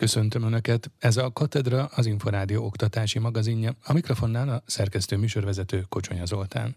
Köszöntöm Önöket, ez a Katedra az Inforádió oktatási magazinja, a mikrofonnál a szerkesztő műsorvezető Kocsonya Zoltán.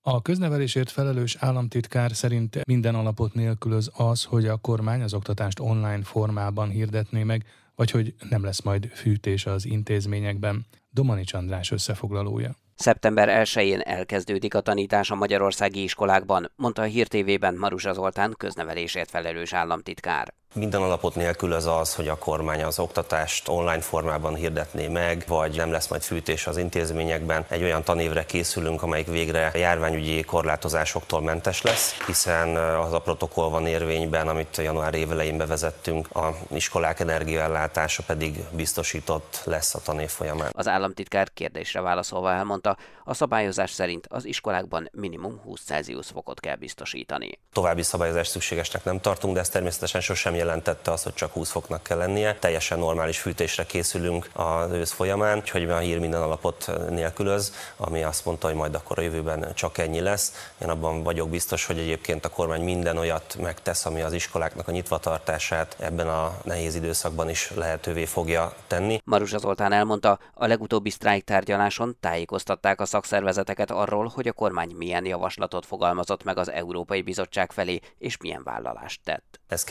A köznevelésért felelős államtitkár szerint minden alapot nélkülöz az, hogy a kormány az oktatást online formában hirdetné meg, vagy hogy nem lesz majd fűtés az intézményekben. Domanics András összefoglalója. Szeptember 1-én elkezdődik a tanítás a magyarországi iskolákban, mondta a Hír TV-ben Marusa Zoltán köznevelésért felelős államtitkár. Minden alapot nélkül az az, hogy a kormány az oktatást online formában hirdetné meg, vagy nem lesz majd fűtés az intézményekben. Egy olyan tanévre készülünk, amelyik végre járványügyi korlátozásoktól mentes lesz, hiszen az a protokoll van érvényben, amit január évelején bevezettünk, a iskolák energiaellátása pedig biztosított lesz a tanév folyamán. Az államtitkár kérdésre válaszolva elmondta, a szabályozás szerint az iskolákban minimum 20 Celsius fokot kell biztosítani. További szabályozást szükségesnek nem tartunk, de ez természetesen sosem jelentette azt, hogy csak 20 foknak kell lennie. Teljesen normális fűtésre készülünk az ősz folyamán, úgyhogy a hír minden alapot nélkülöz, ami azt mondta, hogy majd akkor a jövőben csak ennyi lesz. Én abban vagyok biztos, hogy egyébként a kormány minden olyat megtesz, ami az iskoláknak a nyitvatartását ebben a nehéz időszakban is lehetővé fogja tenni. Marusa Zoltán elmondta, a legutóbbi sztrájk tárgyaláson tájékoztatták a szakszervezeteket arról, hogy a kormány milyen javaslatot fogalmazott meg az Európai Bizottság felé, és milyen vállalást tett. Ez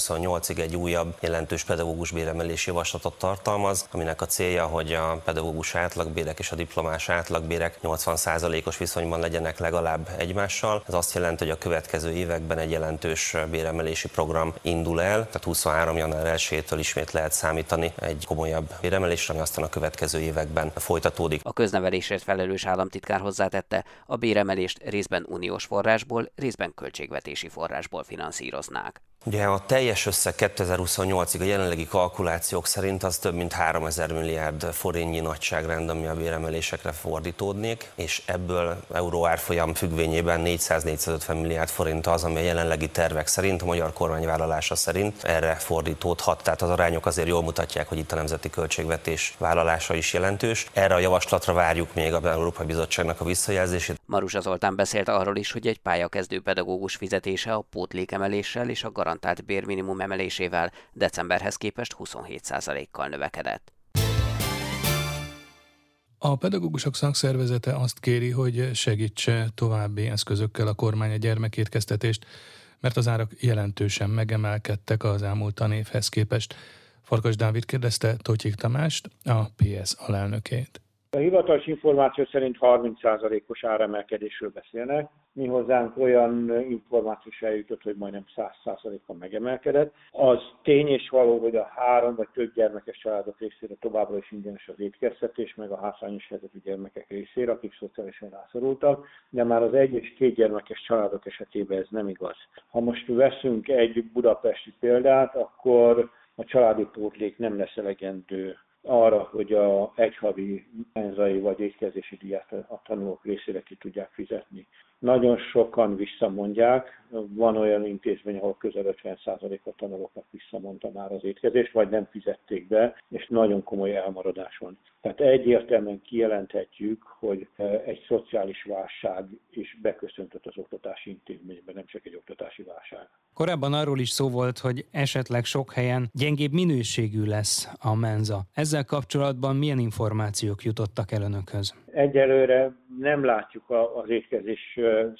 2028-ig egy újabb jelentős pedagógus béremelési javaslatot tartalmaz, aminek a célja, hogy a pedagógus átlagbérek és a diplomás átlagbérek 80%-os viszonyban legyenek legalább egymással. Ez azt jelenti, hogy a következő években egy jelentős béremelési program indul el, tehát 23. január 1-től ismét lehet számítani egy komolyabb béremelésre, ami aztán a következő években folytatódik. A köznevelésért felelős államtitkár hozzátette, a béremelést részben uniós forrásból, részben költségvetési forrásból finanszíroznák. Ugye a teljes összeg 2028-ig a jelenlegi kalkulációk szerint az több mint 3000 milliárd forintnyi nagyságrend, ami a béremelésekre fordítódnék, és ebből euró árfolyam függvényében 400-450 milliárd forint az, ami a jelenlegi tervek szerint, a magyar kormány vállalása szerint erre fordítódhat. Tehát az arányok azért jól mutatják, hogy itt a nemzeti költségvetés vállalása is jelentős. Erre a javaslatra várjuk még a Európai Bizottságnak a visszajelzését. Marusa Zoltán beszélt arról is, hogy egy pályakezdő pedagógus fizetése a pótlékemeléssel és a garantált bérminimum emelésével decemberhez képest 27%-kal növekedett. A pedagógusok szakszervezete azt kéri, hogy segítse további eszközökkel a kormány a gyermekétkeztetést, mert az árak jelentősen megemelkedtek az elmúlt tanévhez képest. Farkas Dávid kérdezte Totyik Tamást, a PS alelnökét. A hivatalos információ szerint 30%-os áremelkedésről beszélnek. Mi hozzánk olyan információs eljutott, hogy majdnem 100%-kal megemelkedett. Az tény és való, hogy a három vagy több gyermekes családok részére továbbra is ingyenes az étkeztetés, meg a hátrányos helyzetű gyermekek részére, akik szociálisan rászorultak, de már az egy és két gyermekes családok esetében ez nem igaz. Ha most veszünk egy budapesti példát, akkor a családi pótlék nem lesz elegendő arra, hogy a egyhavi menzai vagy étkezési díját a tanulók részére ki tudják fizetni. Nagyon sokan visszamondják, van olyan intézmény, ahol közel 50% a tanulóknak visszamondta már az étkezést, vagy nem fizették be, és nagyon komoly elmaradás van. Tehát egyértelműen kijelenthetjük, hogy e, egy szociális válság is beköszöntött az oktatási intézményben, nem csak egy oktatási válság. Korábban arról is szó volt, hogy esetleg sok helyen gyengébb minőségű lesz a menza. Ezzel kapcsolatban milyen információk jutottak el önökhöz? Egyelőre nem látjuk az étkezés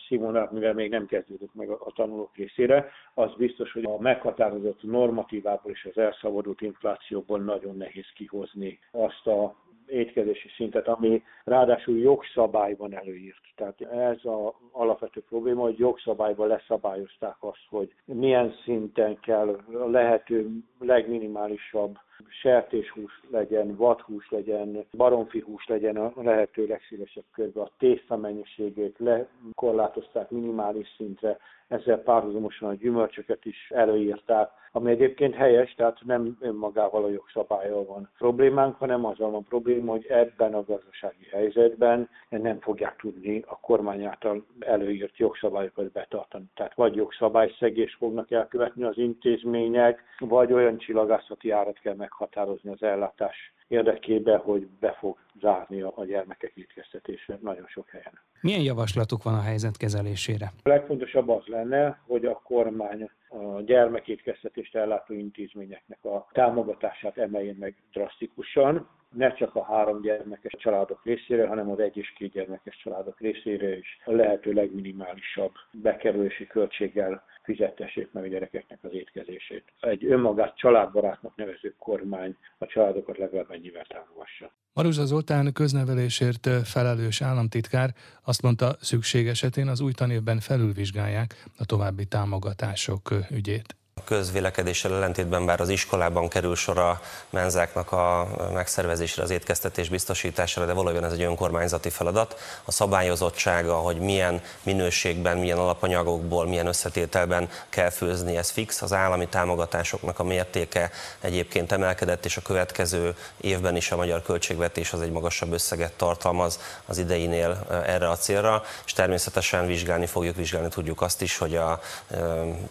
színvonalát, mivel még nem kezdődött meg a tanulók részére. Az biztos, hogy a meghatározott normatívából és az elszabadult inflációból nagyon nehéz kihozni azt a étkezési szintet, ami ráadásul jogszabályban előírt. Tehát ez az alapvető probléma, hogy jogszabályban leszabályozták azt, hogy milyen szinten kell a lehető legminimálisabb sertéshús legyen, vadhús legyen, baromfihús legyen a lehető legszélesebb körben. A tészta mennyiségét lekorlátozták minimális szintre, ezzel párhuzamosan a gyümölcsöket is előírták, ami egyébként helyes, tehát nem önmagával a jogszabályal van problémánk, hanem azzal van probléma, hogy ebben a gazdasági helyzetben nem fogják tudni a kormány által előírt jogszabályokat betartani. Tehát vagy jogszabályszegés fognak elkövetni az intézmények, vagy olyan csillagászati árat kell meghatározni az ellátás érdekében, hogy be fog zárni a gyermekek étkeztetése nagyon sok helyen. Milyen javaslatuk van a helyzet kezelésére? A legfontosabb az lenne, hogy a kormány a gyermekétkeztetést ellátó intézményeknek a támogatását emeljen meg drasztikusan, ne csak a három gyermekes családok részére, hanem az egy és két gyermekes családok részére is a lehető legminimálisabb bekerülési költséggel fizettessék meg a gyerekeknek az étkezését. Egy önmagát családbarátnak nevező kormány a családokat legalább ennyivel támogassa. Maruzsa Zoltán köznevelésért felelős államtitkár azt mondta, szükség esetén az új tanévben felülvizsgálják a további támogatások ügyét közvélekedéssel ellentétben, bár az iskolában kerül sor a menzáknak a megszervezésére, az étkeztetés biztosítására, de valójában ez egy önkormányzati feladat. A szabályozottsága, hogy milyen minőségben, milyen alapanyagokból, milyen összetételben kell főzni, ez fix. Az állami támogatásoknak a mértéke egyébként emelkedett, és a következő évben is a magyar költségvetés az egy magasabb összeget tartalmaz az ideinél erre a célra, és természetesen vizsgálni fogjuk, vizsgálni tudjuk azt is, hogy a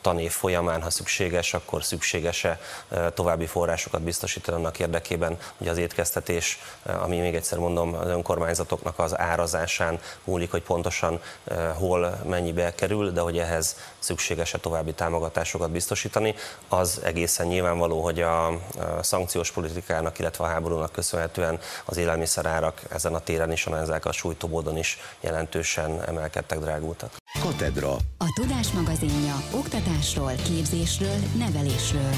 tanév folyamán, ha szükség szükséges, akkor szükséges-e további forrásokat biztosítani annak érdekében, hogy az étkeztetés, ami még egyszer mondom, az önkormányzatoknak az árazásán múlik, hogy pontosan hol mennyibe kerül, de hogy ehhez szükséges-e további támogatásokat biztosítani. Az egészen nyilvánvaló, hogy a szankciós politikának, illetve a háborúnak köszönhetően az élelmiszerárak ezen a téren is, a menzák a sújtóbódon is jelentősen emelkedtek, drágultak. Katedra. A Tudás magazinja oktatásról, képzésről, nevelésről.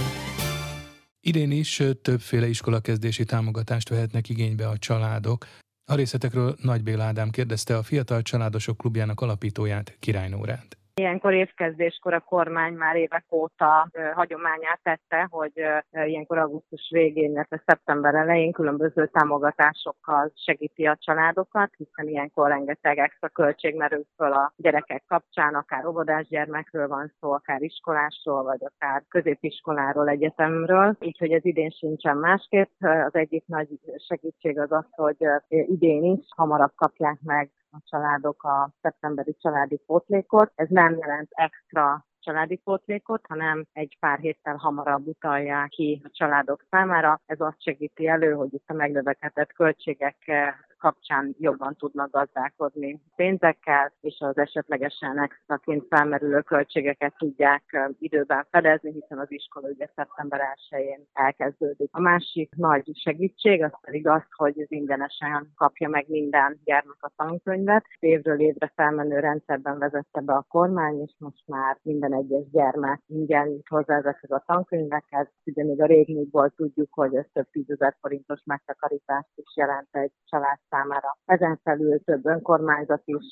Idén is többféle iskolakezdési támogatást vehetnek igénybe a családok. A részletekről Nagy Béla Ádám kérdezte a Fiatal Családosok Klubjának alapítóját, Király Nórát. Ilyenkor évkezdéskor a kormány már évek óta hagyományát tette, hogy ilyenkor augusztus végén, illetve szeptember elején különböző támogatásokkal segíti a családokat, hiszen ilyenkor rengeteg extra költség merül föl a gyerekek kapcsán, akár óvodás gyermekről van szó, akár iskolásról, vagy akár középiskoláról, egyetemről. Így, hogy ez idén sincsen másképp. Az egyik nagy segítség az az, hogy idén is hamarabb kapják meg a családok a szeptemberi családi pótlékot. Ez nem jelent extra családi pótlékot, hanem egy pár héttel hamarabb utalják ki a családok számára. Ez azt segíti elő, hogy itt a megnövekedett költségek kapcsán jobban tudnak gazdálkodni pénzekkel, és az esetlegesen extraként felmerülő költségeket tudják időben fedezni, hiszen az iskola ugye szeptember 1-én elkezdődik. A másik nagy segítség az pedig az, hogy az ingyenesen kapja meg minden gyermek a tankönyvet. Évről évre felmenő rendszerben vezette be a kormány, és most már minden egyes gyermek ingyen jut hozzá ezekhez a tankönyvekhez. Ugye még a régmúltból tudjuk, hogy ez több tízezer forintos megtakarítást is jelent egy család számára. Ezen felül több önkormányzat is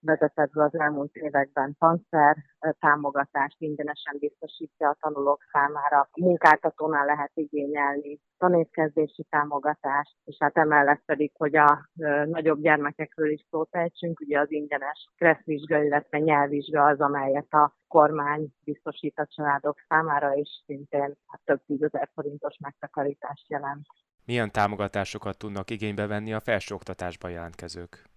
vezetett be az elmúlt években tanszer támogatást ingyenesen biztosítja a tanulók számára. Munkáltatónál lehet igényelni tanévkezdési támogatást, és hát emellett pedig, hogy a nagyobb gyermekekről is szót ejtsünk, ugye az ingyenes kresszvizsga, illetve nyelvvizsga az, amelyet a kormány biztosít a családok számára, és szintén hát több tízezer forintos megtakarítást jelent. Milyen támogatásokat tudnak igénybe venni a felsőoktatásban jelentkezők?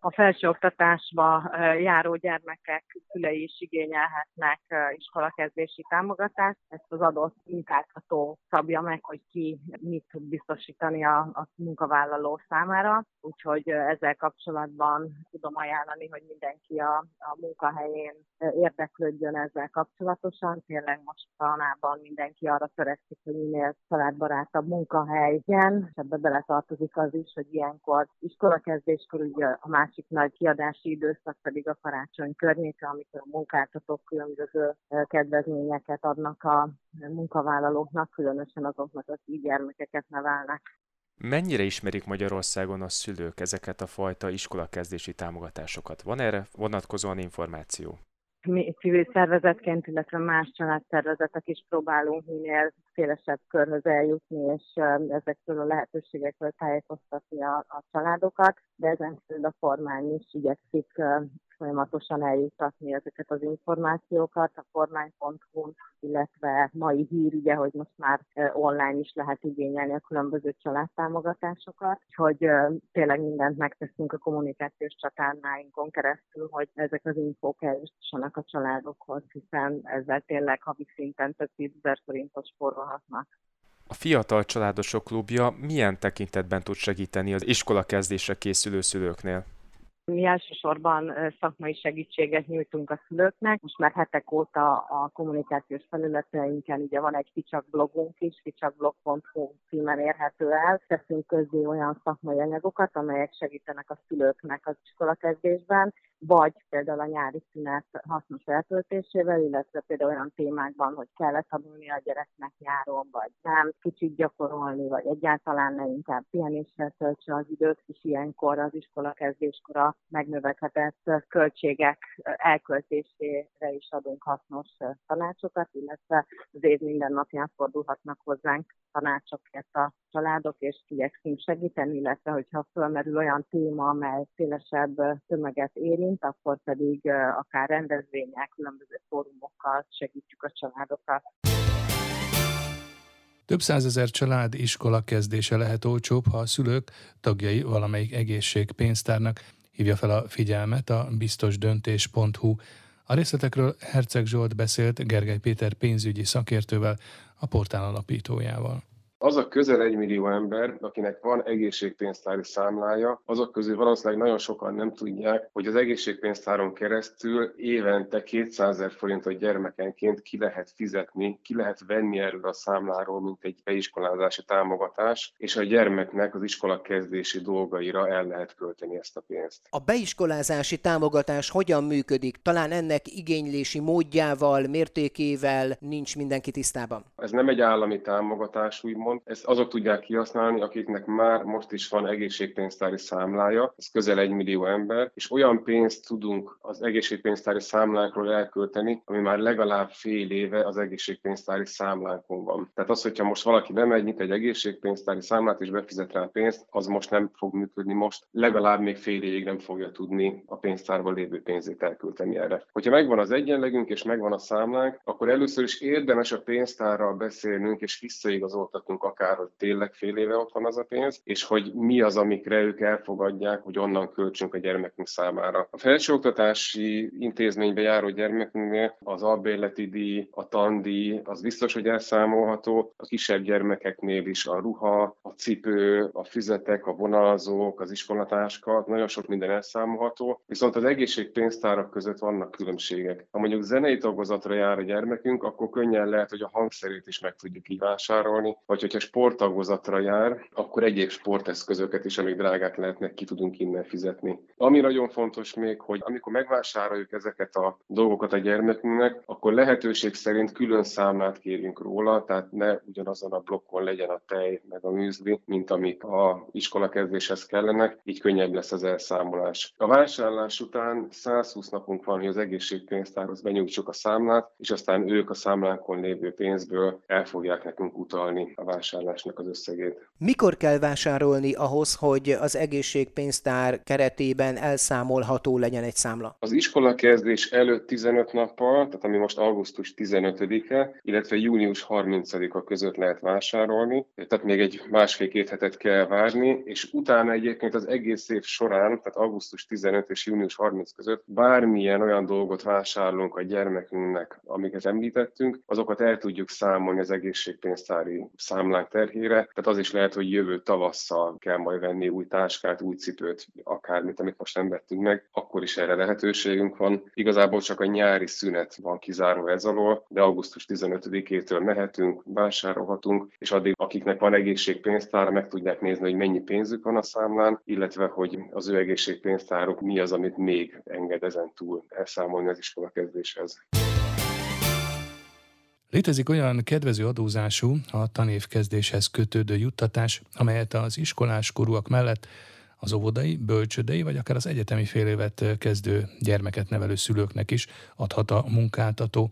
A felsőoktatásba járó gyermekek szülei is igényelhetnek iskolakezdési támogatást. Ezt az adott munkáltató szabja meg, hogy ki mit tud biztosítani a, a munkavállaló számára. Úgyhogy ezzel kapcsolatban tudom ajánlani, hogy mindenki a, a munkahelyén érdeklődjön ezzel kapcsolatosan. Tényleg most tanában mindenki arra törekszik, hogy minél családbarátabb munkahely legyen, és ebbe beletartozik az is, hogy ilyenkor iskolakezdéskor ugye a más másik nagy kiadási időszak pedig a karácsony környéke, amikor a munkáltatók különböző kedvezményeket adnak a munkavállalóknak, különösen azoknak, akik gyermekeket nevelnek. Mennyire ismerik Magyarországon a szülők ezeket a fajta iskolakezdési támogatásokat? Van erre vonatkozóan információ? Mi civil szervezetként, illetve más családszervezetek is próbálunk minél szélesebb körhöz eljutni, és ezekről a lehetőségekről tájékoztatni a, a családokat, de ezen a kormány is igyekszik folyamatosan eljuttatni ezeket az információkat a kormány.hu, illetve mai hír, ugye, hogy most már online is lehet igényelni a különböző családtámogatásokat, hogy tényleg mindent megteszünk a kommunikációs csatornáinkon keresztül, hogy ezek az infók eljussanak a családokhoz, hiszen ezzel tényleg havi szinten több tízezer forintot spórolhatnak. A Fiatal Családosok Klubja milyen tekintetben tud segíteni az iskola kezdésre készülő szülőknél? Mi elsősorban szakmai segítséget nyújtunk a szülőknek. Most már hetek óta a kommunikációs felületeinken ugye van egy kicsak blogunk is, kicsakblog.hu címen érhető el. Teszünk közé olyan szakmai anyagokat, amelyek segítenek a szülőknek az iskolakezdésben, vagy például a nyári szünet hasznos eltöltésével, illetve például olyan témákban, hogy kell tanulni a gyereknek nyáron, vagy nem, kicsit gyakorolni, vagy egyáltalán ne inkább pihenéssel töltse az időt, és ilyenkor az iskola kezdéskor a megnövekedett költségek elköltésére is adunk hasznos tanácsokat, illetve az év minden napján fordulhatnak hozzánk tanácsokért a családok, és igyekszünk segíteni, illetve hogyha fölmerül olyan téma, amely szélesebb tömeget érint, akkor pedig akár rendezvények, különböző fórumokkal segítjük a családokat. Több százezer család iskola kezdése lehet olcsóbb, ha a szülők tagjai valamelyik egészségpénztárnak hívja fel a figyelmet a biztosdöntés.hu. A részletekről Herceg Zsolt beszélt Gergely Péter pénzügyi szakértővel, a portál alapítójával. Az a közel egy millió ember, akinek van egészségpénztári számlája, azok közül valószínűleg nagyon sokan nem tudják, hogy az egészségpénztáron keresztül évente 200 ezer forintot gyermekenként ki lehet fizetni, ki lehet venni erről a számláról, mint egy beiskolázási támogatás, és a gyermeknek az iskola kezdési dolgaira el lehet költeni ezt a pénzt. A beiskolázási támogatás hogyan működik? Talán ennek igénylési módjával, mértékével nincs mindenki tisztában? Ez nem egy állami támogatás, úgymond, úgymond. Ezt azok tudják kihasználni, akiknek már most is van egészségpénztári számlája, ez közel egy millió ember, és olyan pénzt tudunk az egészségpénztári számlánkról elkölteni, ami már legalább fél éve az egészségpénztári számlánkon van. Tehát az, hogyha most valaki bemegy, nyit egy egészségpénztári számlát és befizet rá pénzt, az most nem fog működni most, legalább még fél évig nem fogja tudni a pénztárban lévő pénzét elkölteni erre. Hogyha megvan az egyenlegünk és megvan a számlánk, akkor először is érdemes a pénztárral beszélnünk és visszaigazoltatnunk tudjuk akár, hogy tényleg fél éve ott van az a pénz, és hogy mi az, amikre ők elfogadják, hogy onnan költsünk a gyermekünk számára. A felsőoktatási intézménybe járó gyermekünknél az albérleti díj, a tandíj, az biztos, hogy elszámolható, a kisebb gyermekeknél is a ruha, a cipő, a füzetek, a vonalzók, az iskolatáska, nagyon sok minden elszámolható, viszont az egészségpénztárak között vannak különbségek. Ha mondjuk zenei tagozatra jár a gyermekünk, akkor könnyen lehet, hogy a hangszerét is meg tudjuk így vásárolni, vagy hogyha sporttagozatra jár, akkor egyéb sporteszközöket is, amik drágák lehetnek, ki tudunk innen fizetni. Ami nagyon fontos még, hogy amikor megvásároljuk ezeket a dolgokat a gyermekünknek, akkor lehetőség szerint külön számlát kérünk róla, tehát ne ugyanazon a blokkon legyen a tej meg a műzli, mint amik a iskola kezdéshez kellenek, így könnyebb lesz az elszámolás. A vásárlás után 120 napunk van, hogy az egészségpénztárhoz benyújtsuk a számlát, és aztán ők a számlánkon lévő pénzből el fogják nekünk utalni a vásárlásnak az összegét. Mikor kell vásárolni ahhoz, hogy az egészségpénztár keretében elszámolható legyen egy számla? Az iskola kezdés előtt 15 nappal, tehát ami most augusztus 15-e, illetve június 30-a között lehet vásárolni, tehát még egy másfél-két hetet kell várni, és utána egyébként az egész év során, tehát augusztus 15 és június 30 között bármilyen olyan dolgot vásárolunk a gyermekünknek, amiket említettünk, azokat el tudjuk számolni az egészségpénztári számlánk terhére, tehát az is lehet, hogy jövő tavasszal kell majd venni új táskát, új cipőt, akármit, amit most nem vettünk meg, akkor is erre lehetőségünk van. Igazából csak a nyári szünet van kizárva ez alól, de augusztus 15-től mehetünk, vásárolhatunk, és addig akiknek van egészségpénztára, meg tudják nézni, hogy mennyi pénzük van a számlán, illetve hogy az ő egészségpénztáruk mi az, amit még enged ezen túl elszámolni az iskola kezdéshez. Létezik olyan kedvező adózású, a tanévkezdéshez kötődő juttatás, amelyet az iskolás korúak mellett az óvodai, bölcsödei vagy akár az egyetemi fél évet kezdő gyermeket nevelő szülőknek is adhat a munkáltató.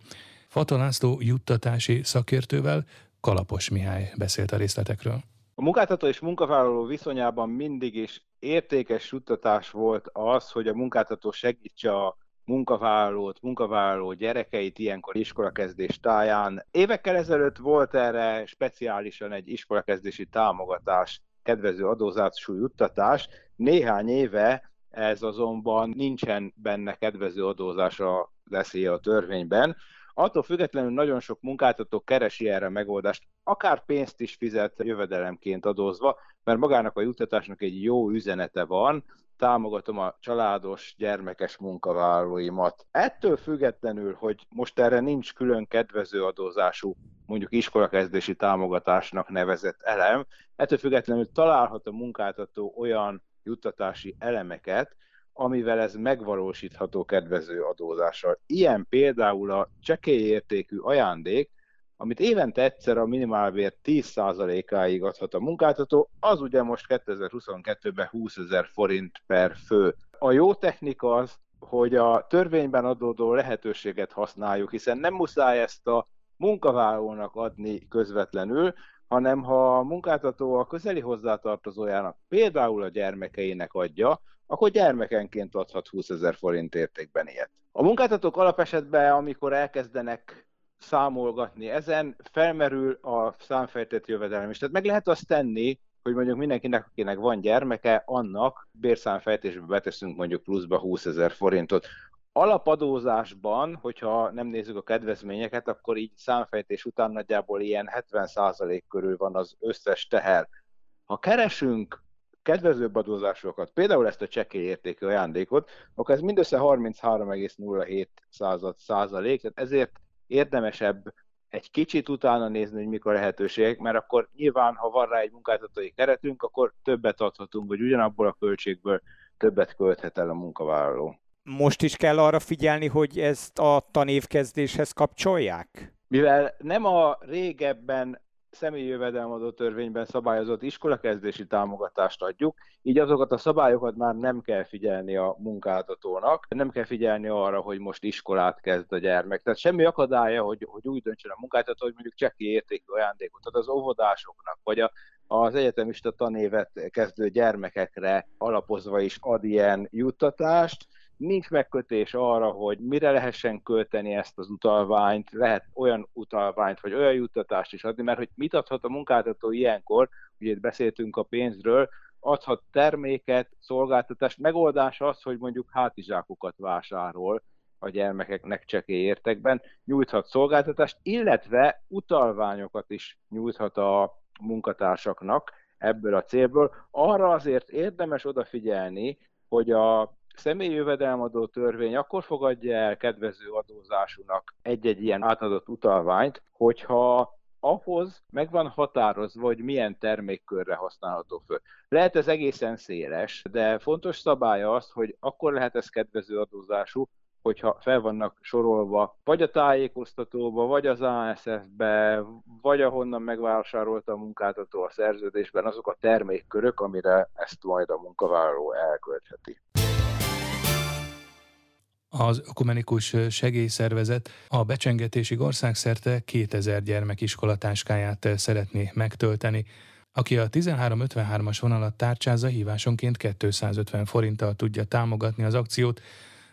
Fata László juttatási szakértővel Kalapos Mihály beszélt a részletekről. A munkáltató és munkavállaló viszonyában mindig is értékes juttatás volt az, hogy a munkáltató segítse a munkavállalót, munkavállaló gyerekeit ilyenkor iskolakezdés táján. Évekkel ezelőtt volt erre speciálisan egy iskolakezdési támogatás, kedvező adózású juttatás. Néhány éve ez azonban nincsen benne kedvező adózásra leszélye a törvényben. Attól függetlenül nagyon sok munkáltató keresi erre a megoldást, akár pénzt is fizet jövedelemként adózva, mert magának a juttatásnak egy jó üzenete van, támogatom a családos, gyermekes munkavállalóimat. Ettől függetlenül, hogy most erre nincs külön kedvező adózású mondjuk iskolakezdési támogatásnak nevezett elem, ettől függetlenül találhat a munkáltató olyan juttatási elemeket, amivel ez megvalósítható kedvező adózással. Ilyen például a csekély értékű ajándék, amit évente egyszer a minimálbér 10%-áig adhat a munkáltató, az ugye most 2022-ben 20 ezer forint per fő. A jó technika az, hogy a törvényben adódó lehetőséget használjuk, hiszen nem muszáj ezt a munkavállalónak adni közvetlenül, hanem ha a munkáltató a közeli hozzátartozójának, például a gyermekeinek adja, akkor gyermekenként adhat 20 ezer forint értékben ilyet. A munkáltatók alapesetben, amikor elkezdenek számolgatni ezen, felmerül a számfejtett jövedelem is. Tehát meg lehet azt tenni, hogy mondjuk mindenkinek, akinek van gyermeke, annak bérszámfejtésbe beteszünk mondjuk pluszba 20 ezer forintot. Alapadózásban, hogyha nem nézzük a kedvezményeket, akkor így számfejtés után nagyjából ilyen 70% körül van az összes teher. Ha keresünk kedvezőbb adózásokat, például ezt a csekély értékű ajándékot, akkor ez mindössze 33,07 százalék, tehát ezért érdemesebb egy kicsit utána nézni, hogy mik a lehetőségek, mert akkor nyilván, ha van rá egy munkáltatói keretünk, akkor többet adhatunk, vagy ugyanabból a költségből többet költhet el a munkavállaló. Most is kell arra figyelni, hogy ezt a tanévkezdéshez kapcsolják? Mivel nem a régebben személyi jövedelemadó törvényben szabályozott iskolakezdési támogatást adjuk, így azokat a szabályokat már nem kell figyelni a munkáltatónak, nem kell figyelni arra, hogy most iskolát kezd a gyermek. Tehát semmi akadálya, hogy, hogy úgy döntsön a munkáltató, hogy mondjuk cseki értékű ajándékot ad az óvodásoknak, vagy a, az egyetemista tanévet kezdő gyermekekre alapozva is ad ilyen juttatást, nincs megkötés arra, hogy mire lehessen költeni ezt az utalványt, lehet olyan utalványt, vagy olyan juttatást is adni, mert hogy mit adhat a munkáltató ilyenkor, ugye itt beszéltünk a pénzről, adhat terméket, szolgáltatást, megoldás az, hogy mondjuk hátizsákokat vásárol a gyermekeknek csekély értekben, nyújthat szolgáltatást, illetve utalványokat is nyújthat a munkatársaknak ebből a célból. Arra azért érdemes odafigyelni, hogy a személyi jövedelmadó törvény akkor fogadja el kedvező adózásúnak egy-egy ilyen átadott utalványt, hogyha ahhoz meg van határozva, hogy milyen termékkörre használható föl. Lehet ez egészen széles, de fontos szabálya az, hogy akkor lehet ez kedvező adózású, hogyha fel vannak sorolva, vagy a tájékoztatóba, vagy az ASF-be, vagy ahonnan megvásárolta a munkáltató a szerződésben azok a termékkörök, amire ezt majd a munkavállaló elköltheti. Az Ökumenikus Segélyszervezet a becsengetésig országszerte 2000 gyermek iskolatáskáját szeretné megtölteni. Aki a 1353-as vonalat tárcsázza, hívásonként 250 forinttal tudja támogatni az akciót,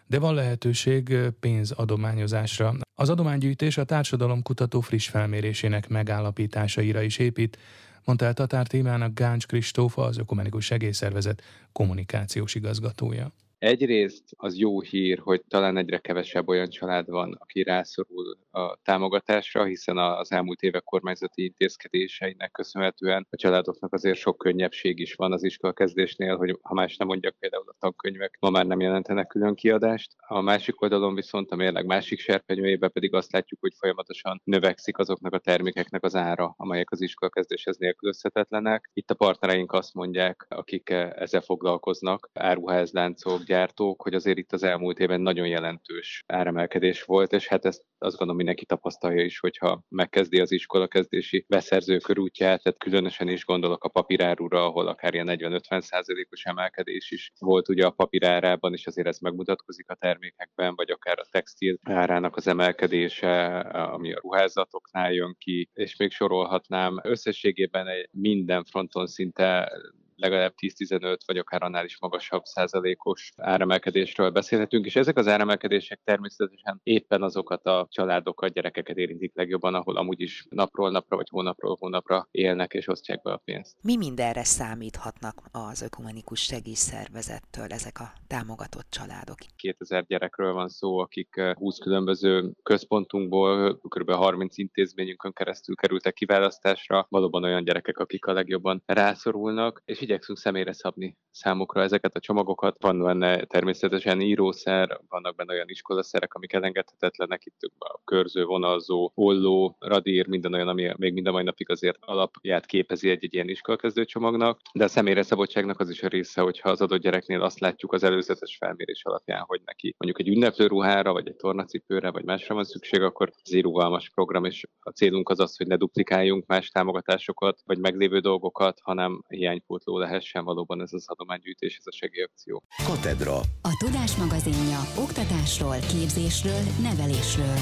de van lehetőség pénzadományozásra. Az adománygyűjtés a társadalomkutató friss felmérésének megállapításaira is épít, mondta el Tatár témának Gáncs Kristófa, az Ökumenikus Segélyszervezet kommunikációs igazgatója. Egyrészt az jó hír, hogy talán egyre kevesebb olyan család van, aki rászorul a támogatásra, hiszen az elmúlt évek kormányzati intézkedéseinek köszönhetően a családoknak azért sok könnyebbség is van az iskolakezdésnél, hogy ha más nem mondjak, például a tankönyvek ma már nem jelentenek külön kiadást. A másik oldalon viszont a mérleg másik serpenyőjében pedig azt látjuk, hogy folyamatosan növekszik azoknak a termékeknek az ára, amelyek az iskolakezdéshez nélkülözhetetlenek. Itt a partnereink azt mondják, akik ezzel foglalkoznak, áruházláncok, gyártók, hogy azért itt az elmúlt évben nagyon jelentős áremelkedés volt, és hát ezt azt gondolom mindenki tapasztalja is, hogyha megkezdi az iskolakezdési beszerző körútját, tehát különösen is gondolok a papírárura, ahol akár ilyen 40-50 százalékos emelkedés is volt ugye a papírárában, és azért ez megmutatkozik a termékekben, vagy akár a textil árának az emelkedése, ami a ruházatoknál jön ki, és még sorolhatnám. Összességében minden fronton szinte legalább 10-15 vagy akár annál is magasabb százalékos áremelkedésről beszélhetünk, és ezek az áremelkedések természetesen éppen azokat a családokat, gyerekeket érintik legjobban, ahol amúgy is napról napra vagy hónapról hónapra élnek és osztják be a pénzt. Mi mindenre számíthatnak az ökumenikus segélyszervezettől ezek a támogatott családok? 2000 gyerekről van szó, akik 20 különböző központunkból, kb. 30 intézményünkön keresztül kerültek kiválasztásra, valóban olyan gyerekek, akik a legjobban rászorulnak, és igyekszünk személyre szabni számukra ezeket a csomagokat. Van benne természetesen írószer, vannak benne olyan iskolaszerek, amik elengedhetetlenek, itt a körző, vonalzó, olló, radír, minden olyan, ami még mind a mai napig azért alapját képezi egy, egy ilyen iskolakezdő csomagnak, de a személyre szabadságnak az is a része, hogyha az adott gyereknél azt látjuk az előzetes felmérés alapján, hogy neki mondjuk egy ünneplőruhára, vagy egy tornacipőre, vagy másra van szükség, akkor ez program, és a célunk az az, hogy ne duplikáljunk más támogatásokat, vagy meglévő dolgokat, hanem hiánypótló lehessen valóban ez az adománygyűjtés, ez a segélyakció. Katedra. A Tudás magazinja oktatásról, képzésről, nevelésről.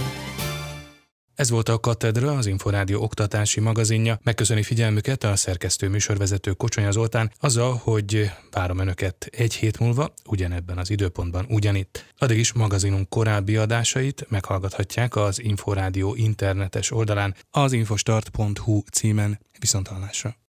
Ez volt a Katedra, az Inforádió oktatási magazinja. Megköszöni figyelmüket a szerkesztő műsorvezető Kocsonya Zoltán azzal, hogy várom Önöket egy hét múlva, ugyanebben az időpontban, ugyanitt. Addig is magazinunk korábbi adásait meghallgathatják az Inforádió internetes oldalán az infostart.hu címen. Viszontalásra!